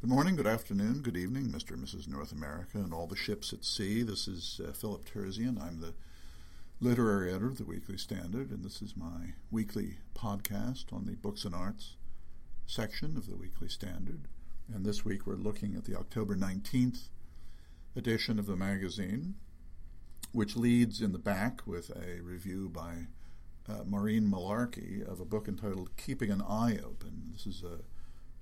Good morning, good afternoon, good evening, Mr. and Mrs. North America, and all the ships at sea. This is uh, Philip Terzian. I'm the literary editor of the Weekly Standard, and this is my weekly podcast on the books and arts section of the Weekly Standard. And this week we're looking at the October 19th edition of the magazine, which leads in the back with a review by uh, Maureen Mullarkey of a book entitled Keeping an Eye Open. This is a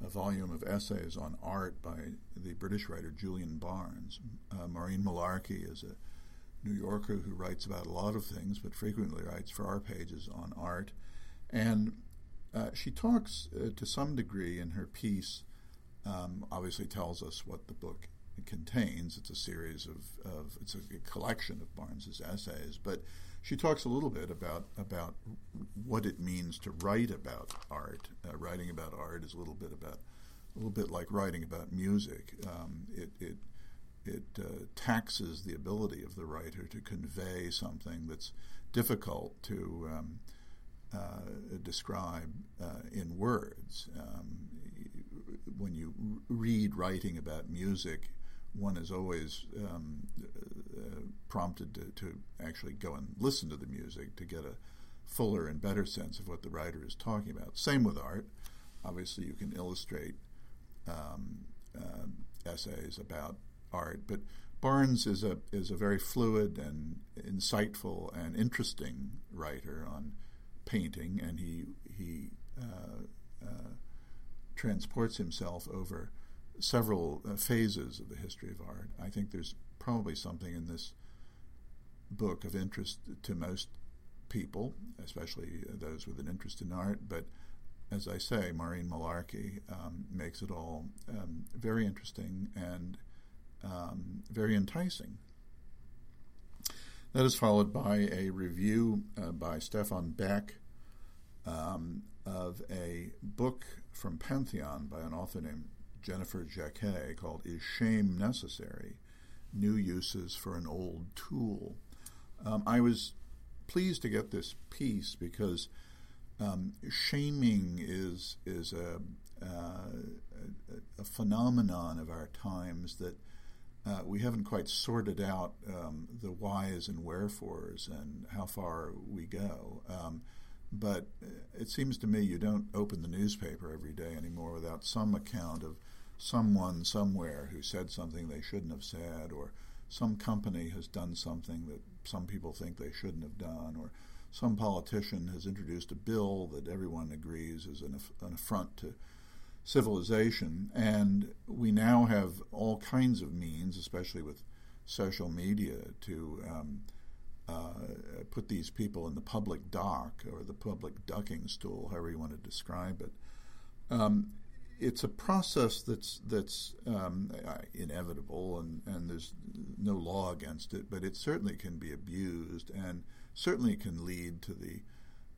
a volume of essays on art by the British writer Julian Barnes. Uh, Maureen Mullarkey is a New Yorker who writes about a lot of things, but frequently writes for our pages on art. And uh, she talks uh, to some degree in her piece, um, obviously tells us what the book contains. It's a series of, of it's a, collection of Barnes's essays, but she talks a little bit about about what it means to write about art. Uh, writing about art is a little bit about a little bit like writing about music. Um, it it it uh, taxes the ability of the writer to convey something that's difficult to um, uh, describe uh, in words. Um, when you read writing about music, one is always um, uh, prompted to, to, actually go and listen to the music to get a fuller and better sense of what the writer is talking about. Same with art. Obviously, you can illustrate um, uh, essays about art, but Barnes is a is a very fluid and insightful and interesting writer on painting, and he he uh, uh transports himself over several uh, phases of the history of art. I think there's probably something in this book of interest to most people, especially those with an interest in art. But as I say, Maureen Mullarkey um, makes it all um, very interesting and um, very enticing. That is followed by a review uh, by Stefan Beck um, of a book from Pantheon by an author named Jennifer Jacquet called Is Shame Necessary? New Uses for an Old Tool. Um, I was pleased to get this piece because um, shaming is is a, uh, a, phenomenon of our times that uh, we haven't quite sorted out um, the whys and wherefores and how far we go. Um, but it seems to me you don't open the newspaper every day anymore without some account of someone somewhere who said something they shouldn't have said, or some company has done something that some people think they shouldn't have done, or some politician has introduced a bill that everyone agrees is an, an affront to civilization. And we now have all kinds of means, especially with social media, to um, uh, put these people in the public dock or the public ducking stool, however you want to describe it. Um, it's a process that's that's um, inevitable, and, and there's no law against it. But it certainly can be abused, and certainly can lead to the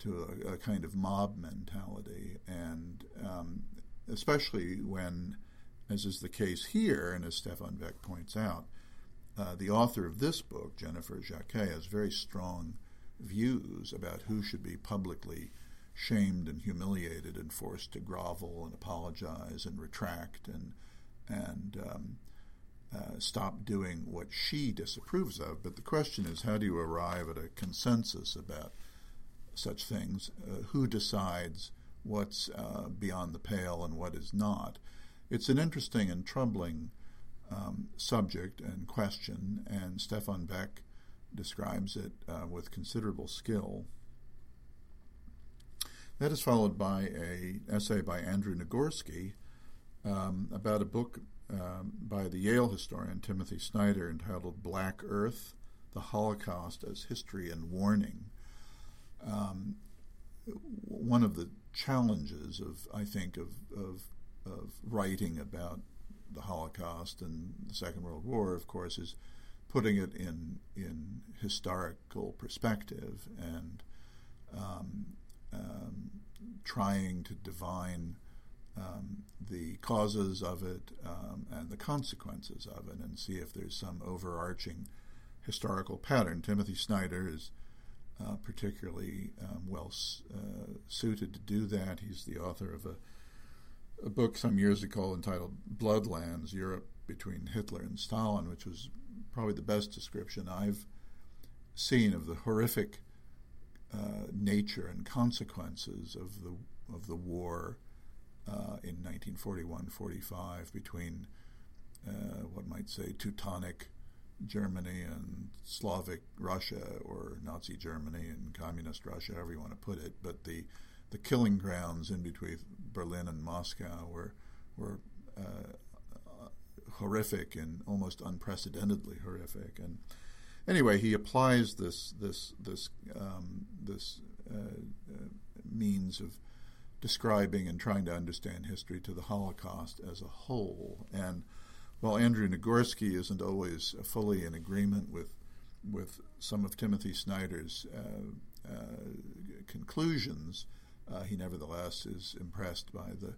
to a, a kind of mob mentality, and um, especially when, as is the case here, and as Stefan Beck points out, uh, the author of this book, Jennifer Jacquet, has very strong views about who should be publicly shamed and humiliated and forced to grovel and apologize and retract and and um, uh, stop doing what she disapproves of. But the question is, how do you arrive at a consensus about such things? Uh, who decides what's uh, beyond the pale and what is not? It's an interesting and troubling um, subject and question, and Stefan Beck describes it uh, with considerable skill. That is followed by a essay by Andrew Nagorski um, about a book um, by the Yale historian Timothy Snyder entitled Black Earth: The Holocaust as History and Warning. Um, one of the challenges of I think of, of of writing about the Holocaust and the Second World War, of course, is putting it in in historical perspective and um, um, trying to divine um, the causes of it um, and the consequences of it, and see if there's some overarching historical pattern. Timothy Snyder is uh, particularly um, well uh, suited to do that. He's the author of a a book some years ago entitled Bloodlands Europe Between Hitler and Stalin, which was probably the best description I've seen of the horrific uh, nature and consequences of the of the war uh, in 1941-45 between uh, what might say Teutonic Germany and Slavic Russia, or Nazi Germany and Communist Russia, however you want to put it. But the the killing grounds in between Berlin and Moscow were were uh, horrific and almost unprecedentedly horrific. And anyway, he applies this this this um, this uh, uh, means of describing and trying to understand history to the Holocaust as a whole. And while Andrew Nagorski isn't always fully in agreement with with some of Timothy Snyder's uh, uh, conclusions, uh, he nevertheless is impressed by the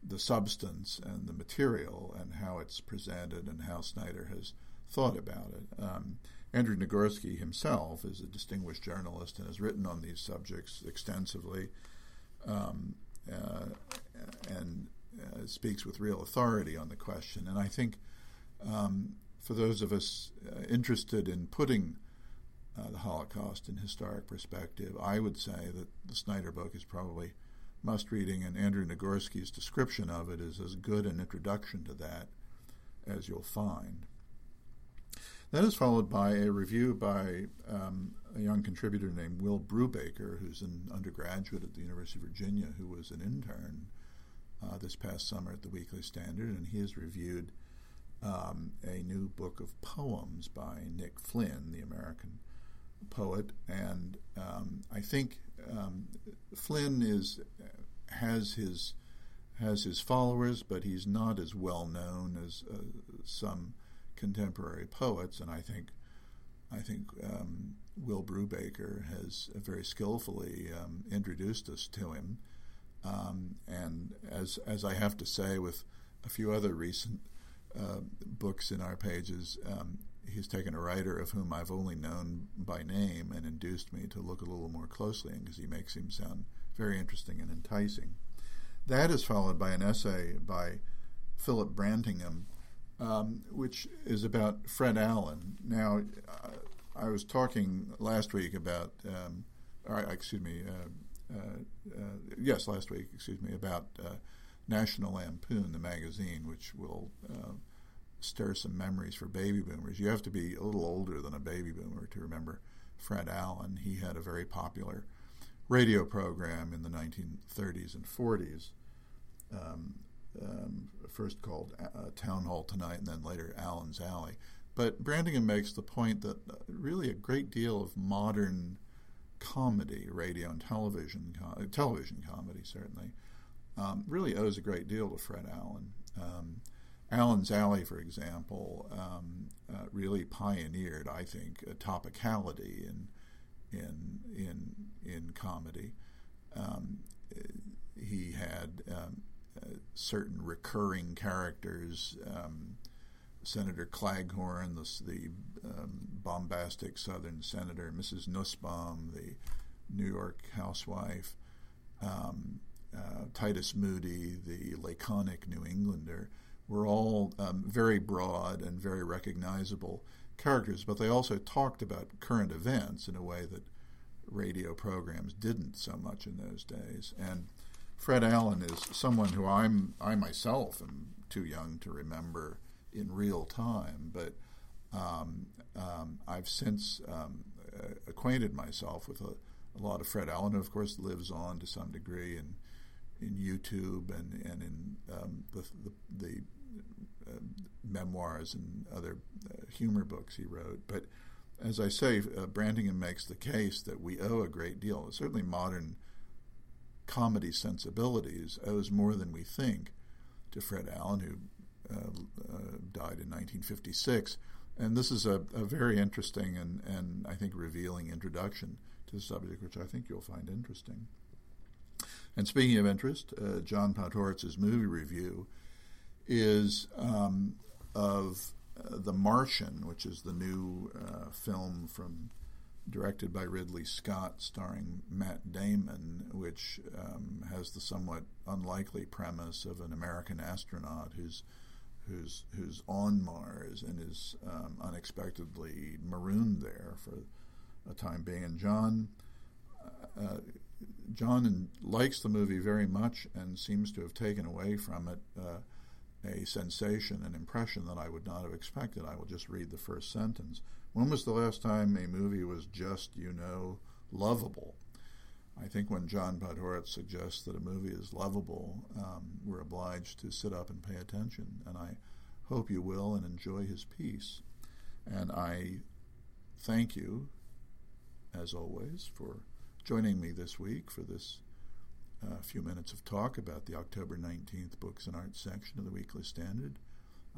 the substance and the material and how it's presented and how Snyder has thought about it. Um, Andrew Nagorski himself is a distinguished journalist and has written on these subjects extensively um, uh, and uh, speaks with real authority on the question. And I think um, for those of us uh, interested in putting uh, the Holocaust in historic perspective, I would say that the Snyder book is probably must reading, and Andrew Nagorski's description of it is as good an introduction to that as you'll find. That is followed by a review by um, a young contributor named Will Brubaker, who's an undergraduate at the University of Virginia, who was an intern uh, this past summer at the Weekly Standard, and he has reviewed um, a new book of poems by Nick Flynn, the American poet. And um, I think um, Flynn is has his has his followers, but he's not as well known as uh, some contemporary poets, and I think I think um, Will Brubaker has very skillfully um, introduced us to him. Um, and as as I have to say with a few other recent uh, books in our pages, um, he's taken a writer of whom I've only known by name and induced me to look a little more closely because he makes him sound very interesting and enticing. That is followed by an essay by Philip Brantingham um, which is about Fred Allen. Now, uh, I was talking last week about, um, or, excuse me, uh, uh, uh yes, last week, excuse me, about uh, National Lampoon, the magazine, which will uh, stir some memories for baby boomers. You have to be a little older than a baby boomer to remember Fred Allen. He had a very popular radio program in the 1930s and 40s. Um, um, first called uh, Town Hall Tonight and then later Allen's Alley. But Brantingham makes the point that uh, really a great deal of modern comedy, radio and television, uh, television comedy certainly, um, really owes a great deal to Fred Allen. Um, Allen's Alley, for example, um, uh, really pioneered, I think, a topicality in in in in comedy. Um, he had um, certain recurring characters. Um, Senator Claghorn, the, the um, bombastic Southern senator, Mrs. Nussbaum, the New York housewife, um, uh, Titus Moody, the laconic New Englander, were all um, very broad and very recognizable characters, but they also talked about current events in a way that radio programs didn't so much in those days. And Fred Allen is someone who I'm I myself am too young to remember in real time, but um, um, I've since um, acquainted myself with a, a, lot of Fred Allen, who of course lives on to some degree in in YouTube and and in um, the the, the uh, memoirs and other uh, humor books he wrote, but as I say, uh, Brantingham makes the case that we owe a great deal, certainly modern comedy sensibilities owes more than we think to Fred Allen, who uh, uh, died in 1956. And this is a, a, very interesting and, and I think revealing introduction to the subject, which I think you'll find interesting. And speaking of interest, uh, John Podhoretz's movie review is um, of uh, The Martian, which is the new uh, film from directed by Ridley Scott, starring Matt Damon, which um, has the somewhat unlikely premise of an American astronaut who's who's who's on Mars and is um, unexpectedly marooned there for a time being. And John. Uh, John likes the movie very much and seems to have taken away from it uh, a sensation, an impression that I would not have expected. I will just read the first sentence. When was the last time a movie was just, you know, lovable? I think when John Podhoretz suggests that a movie is lovable, um, we're obliged to sit up and pay attention. And I hope you will and enjoy his piece. And I thank you, as always, for joining me this week for this uh, few minutes of talk about the October 19th Books and Arts section of the Weekly Standard.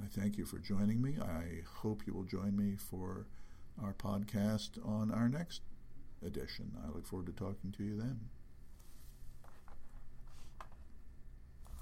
I thank you for joining me. I hope you will join me for our podcast on our next edition. I look forward to talking to you then.